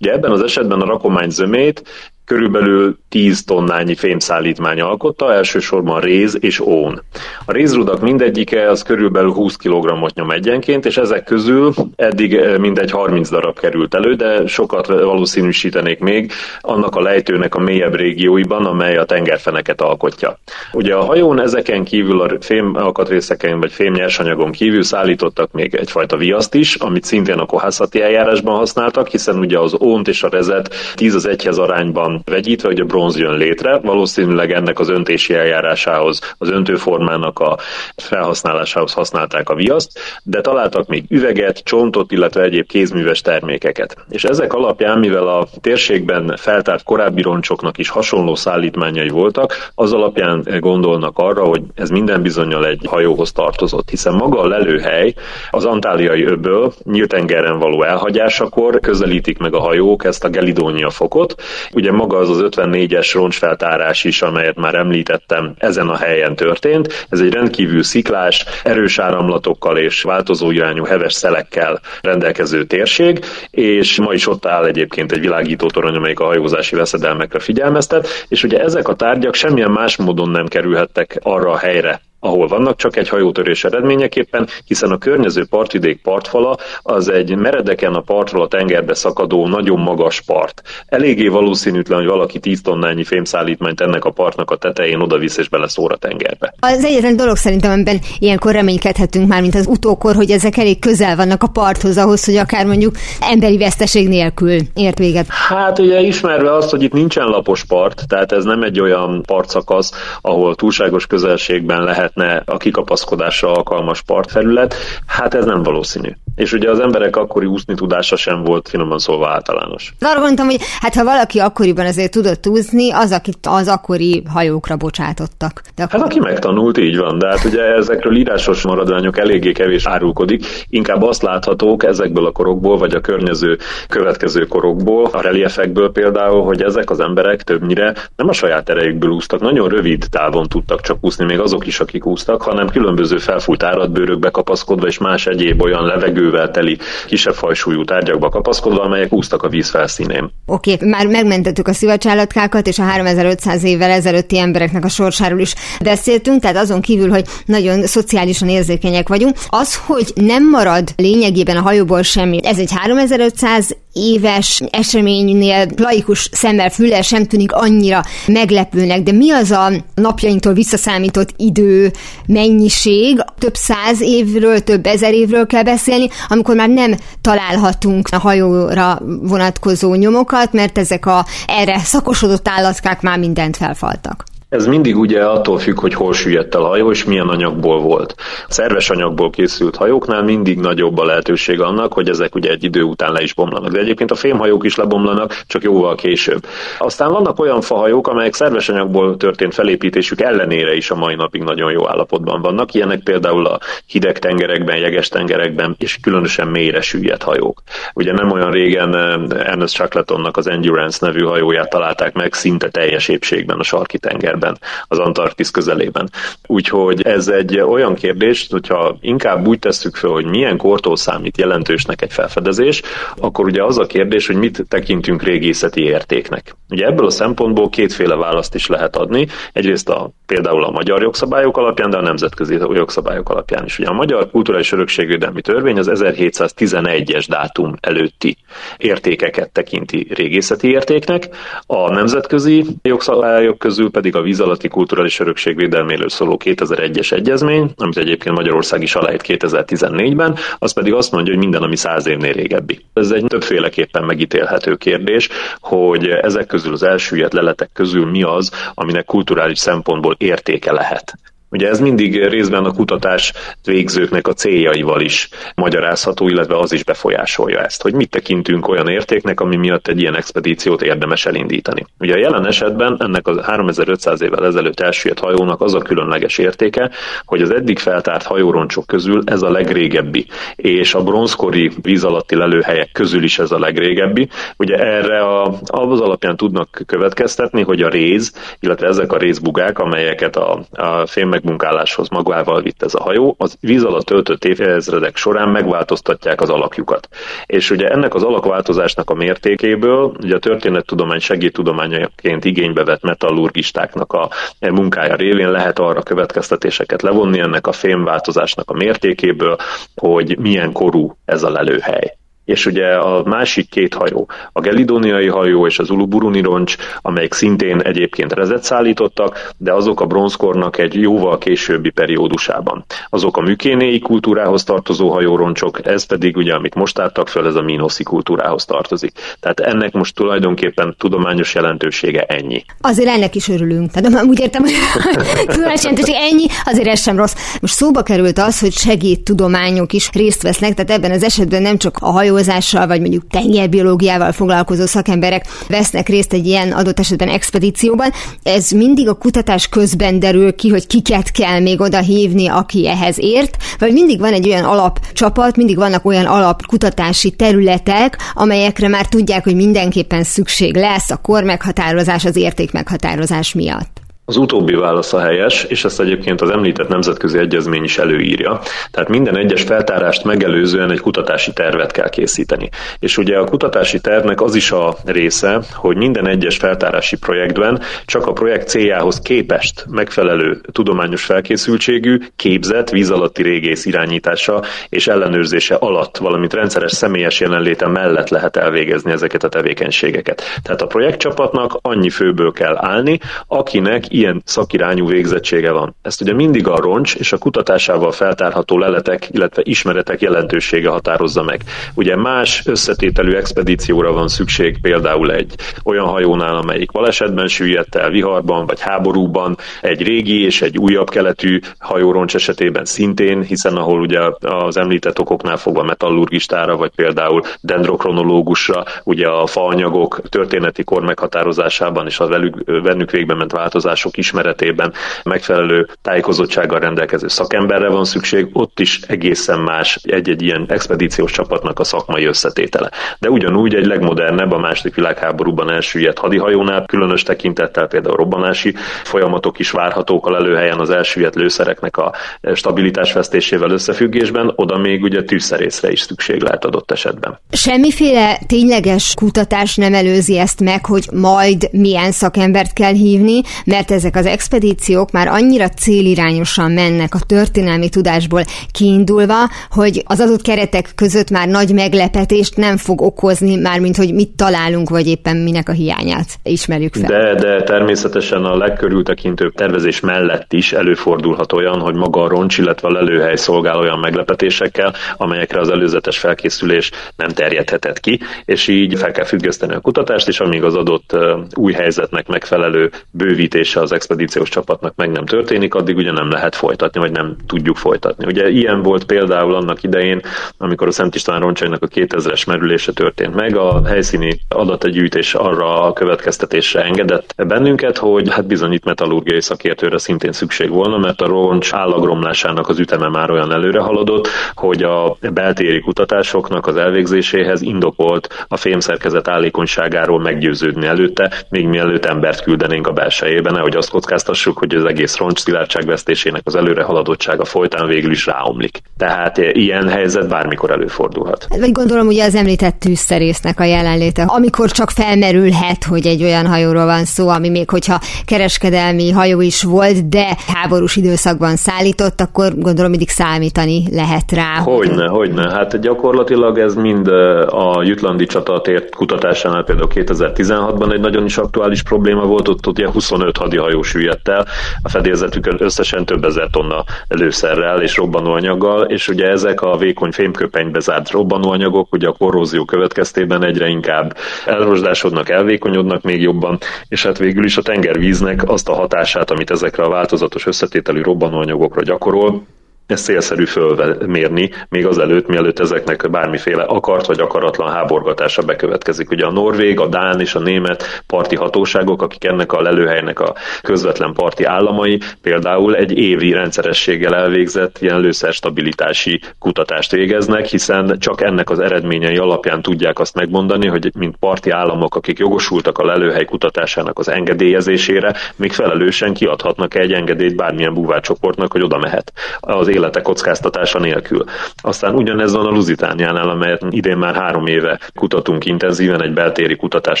Ugye ebben az esetben a rakomány zömét körülbelül 10 tonnányi fémszállítmány alkotta, elsősorban réz és ón. A rézrudak mindegyike az körülbelül 20 kg-ot nyom egyenként, és ezek közül eddig eh, mindegy 30 darab került elő, de sokat valószínűsítenék még annak a lejtőnek a mélyebb régióiban, amely a tengerfeneket alkotja. Ugye a hajón ezeken kívül a fém alkatrészeken vagy fém nyersanyagon kívül szállítottak még egyfajta viaszt is, amit szintén a kohászati eljárásban használtak, hiszen ugye az ónt és a rezet 10 az egyhez arányban vegyítve, hogy a bronz jön létre. Valószínűleg ennek az öntési eljárásához, az öntőformának a felhasználásához használták a viaszt, de találtak még üveget, csontot, illetve egyéb kézműves termékeket. És ezek alapján, mivel a térségben feltárt korábbi roncsoknak is hasonló szállítmányai voltak, az alapján gondolnak arra, hogy ez minden bizonyal egy hajóhoz tartozott, hiszen maga a lelőhely az antáliai öbből nyíltengeren való elhagyásakor közelítik meg a hajók ezt a Gelidónia fokot. Ugye maga az az 54-es roncsfeltárás is, amelyet már említettem, ezen a helyen történt. Ez egy rendkívül sziklás, erős áramlatokkal és változó irányú heves szelekkel rendelkező térség, és ma is ott áll egyébként egy világító torony, amelyik a hajózási veszedelmekre figyelmeztet, és ugye ezek a tárgyak semmilyen más módon nem kerülhettek arra a helyre, ahol vannak, csak egy hajótörés eredményeképpen, hiszen a környező partvidék partfala az egy meredeken a partról a tengerbe szakadó, nagyon magas part. Eléggé valószínűtlen, hogy valaki 10 tonnányi fémszállítmányt ennek a partnak a tetején oda visz és beleszór a tengerbe. Az egyetlen dolog szerintem, amiben ilyenkor reménykedhetünk már, mint az utókor, hogy ezek elég közel vannak a parthoz ahhoz, hogy akár mondjuk emberi veszteség nélkül ért véget. Hát ugye ismerve azt, hogy itt nincsen lapos part, tehát ez nem egy olyan partszakasz, ahol túlságos közelségben lehet lehetne a kikapaszkodásra alkalmas partfelület, hát ez nem valószínű. És ugye az emberek akkori úszni tudása sem volt finoman szólva általános. Arra gondoltam, hogy hát ha valaki akkoriban azért tudott úszni, az, akit az akkori hajókra bocsátottak. De akkor... Hát aki megtanult, így van, de hát ugye ezekről írásos maradványok eléggé kevés árulkodik, inkább azt láthatók ezekből a korokból, vagy a környező következő korokból, a reliefekből például, hogy ezek az emberek többnyire nem a saját erejükből úsztak, nagyon rövid távon tudtak csak úszni, még azok is, akik úsztak, hanem különböző felfújt áradbőrökbe kapaszkodva és más egyéb olyan levegővel teli kisebb fajsúlyú tárgyakba kapaszkodva, amelyek úsztak a víz felszínén. Oké, okay, már megmentettük a szivacsálatkákat, és a 3500 évvel ezelőtti embereknek a sorsáról is beszéltünk, tehát azon kívül, hogy nagyon szociálisan érzékenyek vagyunk, az, hogy nem marad lényegében a hajóból semmi, ez egy 3500 éves eseménynél laikus szemmel füllel sem tűnik annyira meglepőnek, de mi az a napjainktól visszaszámított idő, mennyiség, több száz évről, több ezer évről kell beszélni, amikor már nem találhatunk a hajóra vonatkozó nyomokat, mert ezek a erre szakosodott állatkák már mindent felfaltak. Ez mindig ugye attól függ, hogy hol süllyedt el a hajó, és milyen anyagból volt. A szerves anyagból készült hajóknál mindig nagyobb a lehetőség annak, hogy ezek ugye egy idő után le is bomlanak. De egyébként a fémhajók is lebomlanak, csak jóval később. Aztán vannak olyan fahajók, amelyek szerves anyagból történt felépítésük ellenére is a mai napig nagyon jó állapotban vannak. Ilyenek például a hideg tengerekben, jeges tengerekben, és különösen mélyre süllyedt hajók. Ugye nem olyan régen eh, Ernest Shackletonnak az Endurance nevű hajóját találták meg szinte teljes épségben a sarki tenger tengerben, az Antarktisz közelében. Úgyhogy ez egy olyan kérdés, hogyha inkább úgy tesszük fel, hogy milyen kortól számít jelentősnek egy felfedezés, akkor ugye az a kérdés, hogy mit tekintünk régészeti értéknek. Ugye ebből a szempontból kétféle választ is lehet adni. Egyrészt a, például a magyar jogszabályok alapján, de a nemzetközi jogszabályok alapján is. Ugye a Magyar Kulturális Örökségvédelmi Törvény az 1711-es dátum előtti értékeket tekinti régészeti értéknek, a nemzetközi jogszabályok közül pedig a víz alatti kulturális örökség védelméről szóló 2001-es egyezmény, amit egyébként Magyarország is aláírt 2014-ben, az pedig azt mondja, hogy minden, ami száz évnél régebbi. Ez egy többféleképpen megítélhető kérdés, hogy ezek közül az elsüllyedt leletek közül mi az, aminek kulturális szempontból értéke lehet. Ugye ez mindig részben a kutatás végzőknek a céljaival is magyarázható, illetve az is befolyásolja ezt, hogy mit tekintünk olyan értéknek, ami miatt egy ilyen expedíciót érdemes elindítani. Ugye a jelen esetben ennek a 3500 évvel ezelőtt elsüllyedt hajónak az a különleges értéke, hogy az eddig feltárt hajóroncsok közül ez a legrégebbi, és a bronzkori víz alatti lelőhelyek közül is ez a legrégebbi. Ugye erre a, az alapján tudnak következtetni, hogy a réz, illetve ezek a rézbugák, amelyeket a, a fém megmunkáláshoz magával vitt ez a hajó, az víz alatt töltött évezredek során megváltoztatják az alakjukat. És ugye ennek az alakváltozásnak a mértékéből, ugye a történettudomány segédtudományaként igénybe vett metallurgistáknak a munkája révén lehet arra következtetéseket levonni ennek a fémváltozásnak a mértékéből, hogy milyen korú ez a lelőhely és ugye a másik két hajó, a gelidóniai hajó és az uluburuni roncs, amelyek szintén egyébként rezet szállítottak, de azok a bronzkornak egy jóval későbbi periódusában. Azok a mükénéi kultúrához tartozó hajóroncsok, ez pedig ugye, amit most álltak föl, ez a mínoszi kultúrához tartozik. Tehát ennek most tulajdonképpen tudományos jelentősége ennyi. Azért ennek is örülünk. Tehát úgy értem, hogy <laughs> tudományos jelentőség ennyi, azért ez sem rossz. Most szóba került az, hogy segédtudományok is részt vesznek, tehát ebben az esetben nem csak a hajó hajózással, vagy mondjuk tengerbiológiával foglalkozó szakemberek vesznek részt egy ilyen adott esetben expedícióban. Ez mindig a kutatás közben derül ki, hogy kiket kell még oda hívni, aki ehhez ért, vagy mindig van egy olyan alapcsapat, mindig vannak olyan alapkutatási területek, amelyekre már tudják, hogy mindenképpen szükség lesz a kor meghatározás, az érték meghatározás miatt. Az utóbbi válasz a helyes, és ezt egyébként az említett nemzetközi egyezmény is előírja. Tehát minden egyes feltárást megelőzően egy kutatási tervet kell készíteni. És ugye a kutatási tervnek az is a része, hogy minden egyes feltárási projektben csak a projekt céljához képest megfelelő tudományos felkészültségű, képzett, víz alatti régész irányítása és ellenőrzése alatt, valamint rendszeres személyes jelenléte mellett lehet elvégezni ezeket a tevékenységeket. Tehát a projektcsapatnak annyi főből kell állni, akinek ilyen szakirányú végzettsége van. Ezt ugye mindig a roncs és a kutatásával feltárható leletek, illetve ismeretek jelentősége határozza meg. Ugye más összetételű expedícióra van szükség például egy olyan hajónál, amelyik balesetben süllyedt el, viharban vagy háborúban, egy régi és egy újabb keletű hajóroncs esetében szintén, hiszen ahol ugye az említett okoknál fogva metallurgistára, vagy például dendrokronológusra, ugye a faanyagok történeti kor meghatározásában és a velük, velük végbe ment változások források ismeretében megfelelő tájékozottsággal rendelkező szakemberre van szükség, ott is egészen más egy-egy ilyen expedíciós csapatnak a szakmai összetétele. De ugyanúgy egy legmodernebb, a második világháborúban elsüllyedt hadihajónál, különös tekintettel például robbanási folyamatok is várhatók a lelőhelyen az elsüllyedt lőszereknek a stabilitás vesztésével összefüggésben, oda még ugye tűzszerészre is szükség lehet adott esetben. Semmiféle tényleges kutatás nem előzi ezt meg, hogy majd milyen szakembert kell hívni, mert ez ezek az expedíciók már annyira célirányosan mennek a történelmi tudásból kiindulva, hogy az adott keretek között már nagy meglepetést nem fog okozni, mármint hogy mit találunk, vagy éppen minek a hiányát ismerjük fel. De, de természetesen a legkörültekintőbb tervezés mellett is előfordulhat olyan, hogy maga a roncs, illetve a lelőhely szolgál olyan meglepetésekkel, amelyekre az előzetes felkészülés nem terjedhetett ki, és így fel kell függeszteni a kutatást, és amíg az adott új helyzetnek megfelelő bővítése az az expedíciós csapatnak meg nem történik, addig ugye nem lehet folytatni, vagy nem tudjuk folytatni. Ugye ilyen volt például annak idején, amikor a Szent István roncsainak a 2000-es merülése történt meg, a helyszíni adategyűjtés arra a következtetésre engedett bennünket, hogy hát bizony itt metallurgiai szakértőre szintén szükség volna, mert a roncs állagromlásának az üteme már olyan előre haladott, hogy a beltéri kutatásoknak az elvégzéséhez indokolt a fémszerkezet állékonyságáról meggyőződni előtte, még mielőtt embert küldenénk a belsejébe, nehogy azt kockáztassuk, hogy az egész roncs szilárdság vesztésének az előre haladottsága folytán végül is ráomlik. Tehát ilyen helyzet bármikor előfordulhat. Vagy gondolom ugye az említett tűzszerésznek a jelenléte, amikor csak felmerülhet, hogy egy olyan hajóról van szó, ami még hogyha kereskedelmi hajó is volt, de háborús időszakban szállított, akkor gondolom mindig számítani lehet rá. Hogyne, hogyne. Hát gyakorlatilag ez mind a jutlandi csatatért kutatásánál például 2016-ban egy nagyon is aktuális probléma volt, ott ugye 25 hadihajó hajó süllyedt el, a fedélzetükön összesen több ezer tonna lőszerrel és robbanóanyaggal, és ugye ezek a vékony fémköpenybe zárt robbanóanyagok, ugye a korrózió következtében egyre inkább elrosdásodnak, elvékonyodnak még jobban, és hát végül is a tengervíznek azt a hatását, amit ezekre a változatos összetételű robbanóanyagokra gyakorol, ezt célszerű fölmérni, még azelőtt, mielőtt ezeknek bármiféle akart vagy akaratlan háborgatása bekövetkezik. Ugye a norvég, a dán és a német parti hatóságok, akik ennek a lelőhelynek a közvetlen parti államai, például egy évi rendszerességgel elvégzett ilyen lőszerstabilitási kutatást végeznek, hiszen csak ennek az eredményei alapján tudják azt megmondani, hogy mint parti államok, akik jogosultak a lelőhely kutatásának az engedélyezésére, még felelősen kiadhatnak egy engedélyt bármilyen búvárcsoportnak, hogy oda mehet az élete kockáztatása nélkül. Aztán ugyanez van a Lusitániánál, amelyet idén már három éve kutatunk intenzíven egy beltéri kutatás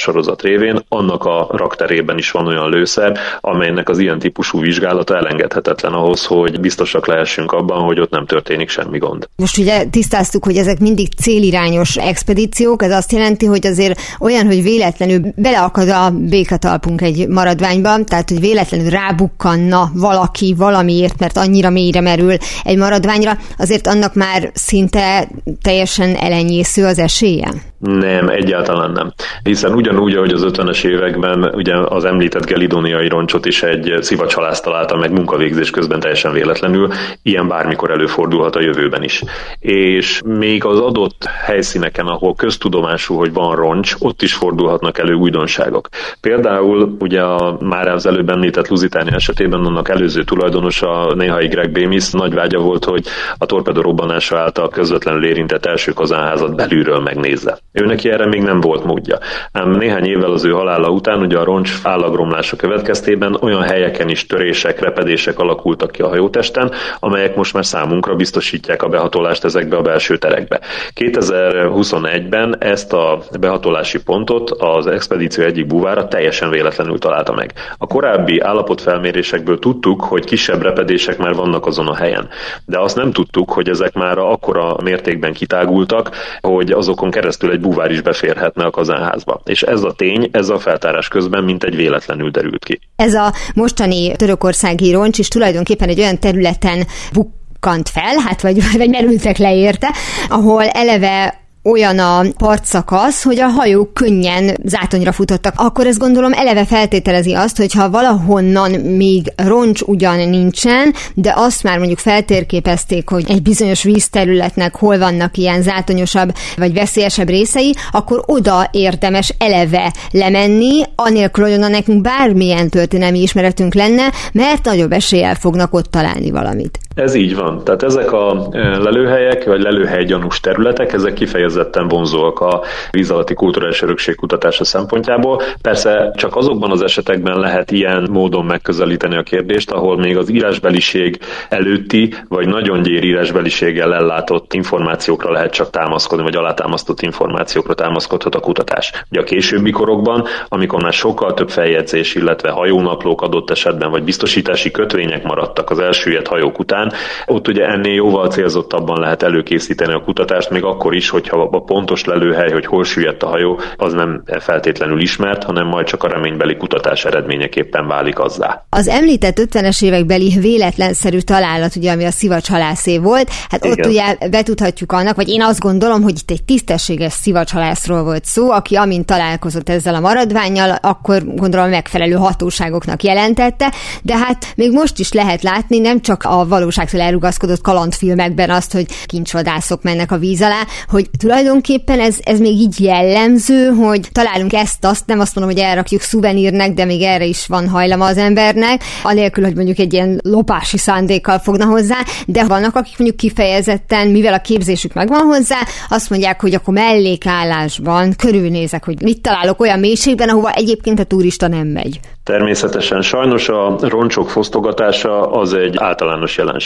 sorozat révén, annak a rakterében is van olyan lőszer, amelynek az ilyen típusú vizsgálata elengedhetetlen ahhoz, hogy biztosak lehessünk abban, hogy ott nem történik semmi gond. Most ugye tisztáztuk, hogy ezek mindig célirányos expedíciók, ez azt jelenti, hogy azért olyan, hogy véletlenül beleakad a békatalpunk egy maradványba, tehát hogy véletlenül rábukkanna valaki valamiért, mert annyira mélyre merül egy maradványra, azért annak már szinte teljesen elenyésző az esélye? Nem, egyáltalán nem. Hiszen ugyanúgy, ahogy az 50-es években ugye az említett gelidóniai roncsot is egy szivacsalász találta meg munkavégzés közben teljesen véletlenül, ilyen bármikor előfordulhat a jövőben is. És még az adott helyszíneken, ahol köztudomású, hogy van roncs, ott is fordulhatnak elő újdonságok. Például ugye a már az előbb említett Lusitánia esetében annak előző tulajdonosa, néhai Greg Bémis nagy vágya volt, hogy a torpedó robbanása által közvetlenül érintett első kazánházat belülről megnézze. Ő neki erre még nem volt módja. Ám néhány évvel az ő halála után, ugye a roncs állagromlása következtében olyan helyeken is törések, repedések alakultak ki a hajótesten, amelyek most már számunkra biztosítják a behatolást ezekbe a belső terekbe. 2021-ben ezt a behatolási pontot az expedíció egyik buvára teljesen véletlenül találta meg. A korábbi állapotfelmérésekből tudtuk, hogy kisebb repedések már vannak azon a helyen, de azt nem tudtuk, hogy ezek már akkora mértékben kitágultak, hogy azokon keresztül egy buvár is beférhetne a kazánházba. És ez a tény, ez a feltárás közben mint egy véletlenül derült ki. Ez a mostani törökországi roncs is tulajdonképpen egy olyan területen bukkant fel, hát vagy, vagy merültek le ahol eleve olyan a partszakasz, hogy a hajók könnyen zátonyra futottak, akkor ez gondolom eleve feltételezi azt, hogy ha valahonnan még roncs ugyan nincsen, de azt már mondjuk feltérképezték, hogy egy bizonyos vízterületnek hol vannak ilyen zátonyosabb vagy veszélyesebb részei, akkor oda érdemes eleve lemenni, anélkül, hogy onnan nekünk bármilyen történelmi ismeretünk lenne, mert nagyobb eséllyel fognak ott találni valamit. Ez így van. Tehát ezek a lelőhelyek, vagy lelőhely gyanús területek, ezek kifejezetten vonzóak a víz alatti kulturális örökség kutatása szempontjából. Persze csak azokban az esetekben lehet ilyen módon megközelíteni a kérdést, ahol még az írásbeliség előtti, vagy nagyon gyér írásbeliséggel ellátott információkra lehet csak támaszkodni, vagy alátámasztott információkra támaszkodhat a kutatás. Ugye a későbbi korokban, amikor már sokkal több feljegyzés, illetve hajónaplók adott esetben, vagy biztosítási kötvények maradtak az elsüllyedt hajók után, ott ugye ennél jóval célzottabban lehet előkészíteni a kutatást, még akkor is, hogyha a pontos lelőhely, hogy hol süllyedt a hajó, az nem feltétlenül ismert, hanem majd csak a reménybeli kutatás eredményeképpen válik azzá. Az említett 50-es évekbeli véletlenszerű találat, ugye, ami a szivacshalászé volt, hát Igen. ott ugye betudhatjuk annak, vagy én azt gondolom, hogy itt egy tisztességes szivacshalászról volt szó, aki amint találkozott ezzel a maradványjal, akkor gondolom megfelelő hatóságoknak jelentette, de hát még most is lehet látni nem csak a valós valóságtól elrugaszkodott kalandfilmekben azt, hogy kincsvadászok mennek a víz alá, hogy tulajdonképpen ez, ez még így jellemző, hogy találunk ezt, azt, nem azt mondom, hogy elrakjuk szuvenírnek, de még erre is van hajlama az embernek, anélkül, hogy mondjuk egy ilyen lopási szándékkal fogna hozzá, de vannak, akik mondjuk kifejezetten, mivel a képzésük megvan hozzá, azt mondják, hogy akkor mellékállásban körülnézek, hogy mit találok olyan mélységben, ahova egyébként a turista nem megy. Természetesen sajnos a roncsok fosztogatása az egy általános jelenség.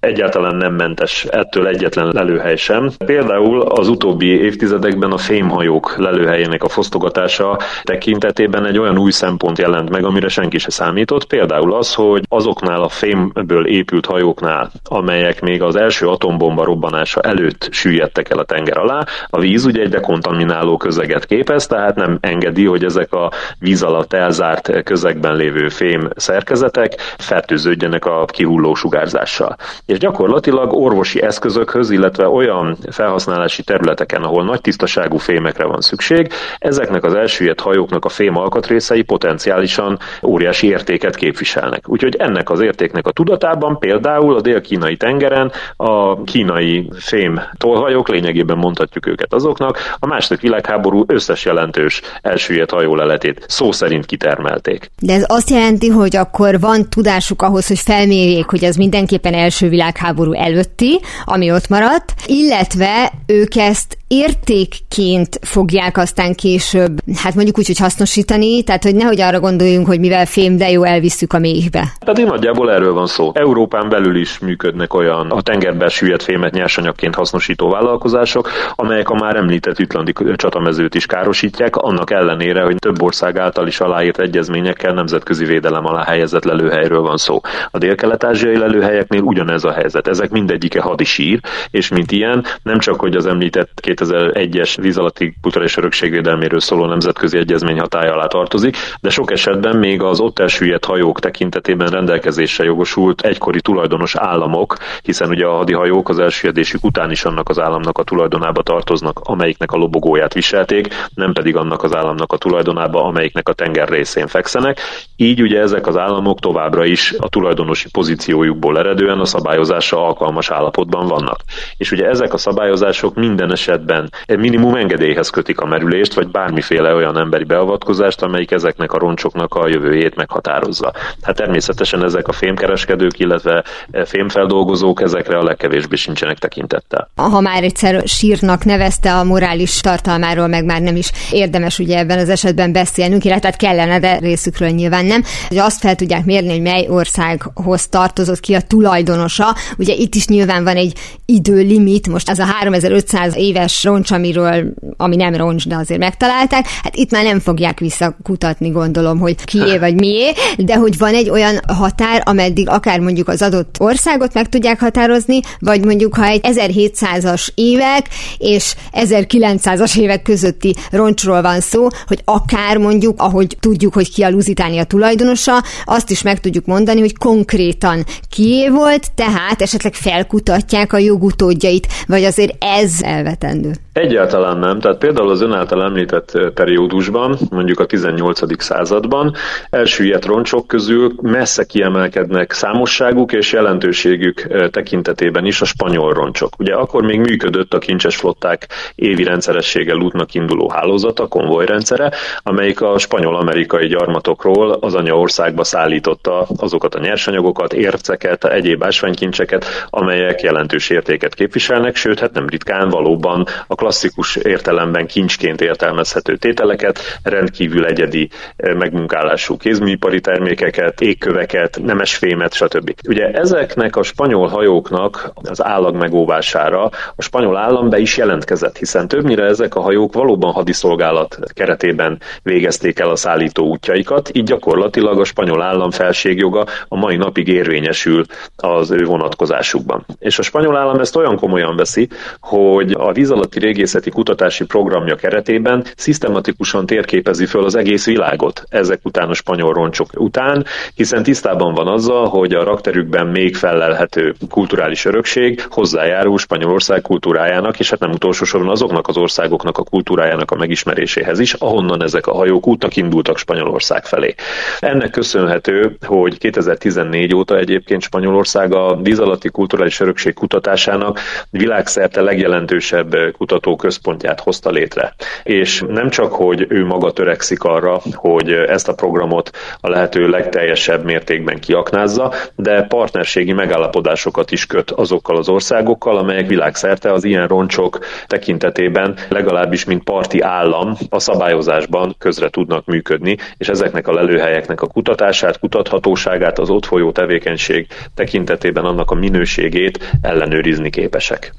Egyáltalán nem mentes ettől egyetlen lelőhely sem. Például az utóbbi évtizedekben a fémhajók lelőhelyének a fosztogatása tekintetében egy olyan új szempont jelent meg, amire senki se számított. Például az, hogy azoknál a fémből épült hajóknál, amelyek még az első atombomba robbanása előtt süllyedtek el a tenger alá, a víz ugye egy dekontamináló közeget képez, tehát nem engedi, hogy ezek a víz alatt elzárt közegben lévő fém szerkezetek fertőződjenek a kihulló sugárzás alkalmazással. És gyakorlatilag orvosi eszközökhöz, illetve olyan felhasználási területeken, ahol nagy tisztaságú fémekre van szükség, ezeknek az elsüllyedt hajóknak a fém alkatrészei potenciálisan óriási értéket képviselnek. Úgyhogy ennek az értéknek a tudatában például a dél-kínai tengeren a kínai fém tolhajók, lényegében mondhatjuk őket azoknak, a második világháború összes jelentős elsüllyedt hajóleletét szó szerint kitermelték. De ez azt jelenti, hogy akkor van tudásuk ahhoz, hogy felmérjék, hogy ez mindenképpen első világháború előtti, ami ott maradt, illetve ők ezt értékként fogják aztán később, hát mondjuk úgy, hogy hasznosítani, tehát hogy nehogy arra gondoljunk, hogy mivel fém, de jó, elvisszük a méhbe. Pedig nagyjából erről van szó. Európán belül is működnek olyan a tengerben süllyedt fémet nyersanyagként hasznosító vállalkozások, amelyek a már említett ütlandi csatamezőt is károsítják, annak ellenére, hogy több ország által is aláírt egyezményekkel nemzetközi védelem alá helyezett lelőhelyről van szó. A dél-kelet-ázsiai lelőhelyeknél ugyanez a helyzet. Ezek mindegyike hadisír, és mint ilyen, nem csak hogy az említett 2001-es víz alatti kulturális örökségvédelméről szóló nemzetközi egyezmény hatája alá tartozik, de sok esetben még az ott elsüllyedt hajók tekintetében rendelkezésre jogosult egykori tulajdonos államok, hiszen ugye a hadihajók az elsüllyedésük után is annak az államnak a tulajdonába tartoznak, amelyiknek a lobogóját viselték, nem pedig annak az államnak a tulajdonába, amelyiknek a tenger részén fekszenek. Így ugye ezek az államok továbbra is a tulajdonosi pozíciójukból eredően a szabályozásra alkalmas állapotban vannak. És ugye ezek a szabályozások minden esetben minimum engedélyhez kötik a merülést, vagy bármiféle olyan emberi beavatkozást, amelyik ezeknek a roncsoknak a jövőjét meghatározza. Hát természetesen ezek a fémkereskedők, illetve fémfeldolgozók ezekre a legkevésbé sincsenek tekintettel. Ha már egyszer sírnak nevezte a morális tartalmáról, meg már nem is érdemes ugye ebben az esetben beszélnünk, illetve kellene, de részükről nyilván nem, hogy azt fel tudják mérni, hogy mely országhoz tartozott ki a tulajdonosa. Ugye itt is nyilván van egy időlimit, most az a 3500 éves roncs, amiről, ami nem roncs, de azért megtalálták, hát itt már nem fogják visszakutatni, gondolom, hogy kié vagy mié, de hogy van egy olyan határ, ameddig akár mondjuk az adott országot meg tudják határozni, vagy mondjuk ha egy 1700-as évek és 1900-as évek közötti roncsról van szó, hogy akár mondjuk, ahogy tudjuk, hogy ki a Lusitánia tulajdonosa, azt is meg tudjuk mondani, hogy konkrétan kié volt, tehát esetleg felkutatják a jogutódjait, vagy azért ez elvetendő. Egyáltalán nem. Tehát például az ön által említett periódusban, mondjuk a 18. században elsüllyedt roncsok közül messze kiemelkednek számosságuk és jelentőségük tekintetében is a spanyol roncsok. Ugye akkor még működött a kincses flották évi rendszerességgel útnak induló hálózata, konvojrendszere, amelyik a spanyol-amerikai gyarmatokról az anyaországba szállította azokat a nyersanyagokat, érceket, egyéb ásványkincseket, amelyek jelentős értéket képviselnek, sőt, hát nem ritkán valóban a klasszikus értelemben kincsként értelmezhető tételeket, rendkívül egyedi eh, megmunkálású kézműipari termékeket, égköveket, nemesfémet, stb. Ugye ezeknek a spanyol hajóknak az állag megóvására a spanyol állam be is jelentkezett, hiszen többnyire ezek a hajók valóban hadiszolgálat keretében végezték el a szállító útjaikat, így gyakorlatilag a spanyol állam felségjoga a mai napig érvényesül az ő vonatkozásukban. És a spanyol állam ezt olyan komolyan veszi, hogy a víz alatti régészeti kutatási programja keretében szisztematikusan térképezi föl az egész világot ezek után a spanyol roncsok után, hiszen tisztában van azzal, hogy a rakterükben még fellelhető kulturális örökség hozzájárul Spanyolország kultúrájának, és hát nem utolsó soron azoknak az országoknak a kultúrájának a megismeréséhez is, ahonnan ezek a hajók útnak indultak Spanyolország felé. Ennek köszönhető, hogy 2014 óta egyébként Spanyolország a víz alatti kulturális örökség kutatásának világszerte legjelentősebb kutatóközpontját hozta létre. És nem csak, hogy ő maga törekszik arra, hogy ezt a programot a lehető legteljesebb mértékben kiaknázza, de partnerségi megállapodásokat is köt azokkal az országokkal, amelyek világszerte az ilyen roncsok tekintetében legalábbis mint parti állam a szabályozásban közre tudnak működni, és ezeknek a lelőhelyeknek a kutatását, kutathatóságát, az ott folyó tevékenység tekintetében annak a minőségét ellenőrizni képesek.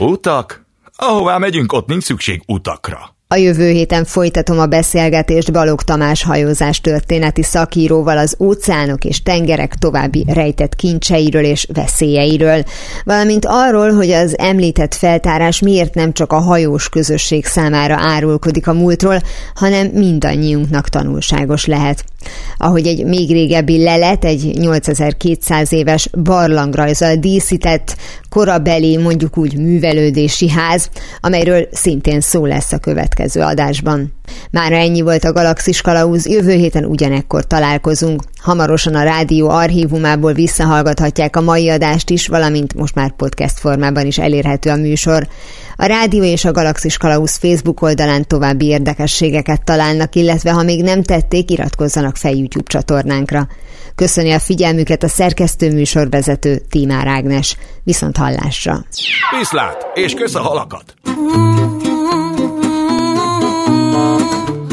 Utak? Ahová megyünk, ott nincs szükség utakra. A jövő héten folytatom a beszélgetést Balog Tamás hajózás történeti szakíróval az óceánok és tengerek további rejtett kincseiről és veszélyeiről, valamint arról, hogy az említett feltárás miért nem csak a hajós közösség számára árulkodik a múltról, hanem mindannyiunknak tanulságos lehet. Ahogy egy még régebbi lelet, egy 8200 éves barlangrajzal díszített, korabeli, mondjuk úgy művelődési ház, amelyről szintén szó lesz a következő adásban. Mára ennyi volt a Galaxis Kalauz, jövő héten ugyanekkor találkozunk. Hamarosan a rádió archívumából visszahallgathatják a mai adást is, valamint most már podcast formában is elérhető a műsor. A rádió és a Galaxis Kalauz Facebook oldalán további érdekességeket találnak, illetve ha még nem tették, iratkozzanak fel YouTube csatornánkra. Köszöni a figyelmüket a szerkesztő műsorvezető Tímár Ágnes. Viszont hallásra! Viszlát, és kösz a halakat!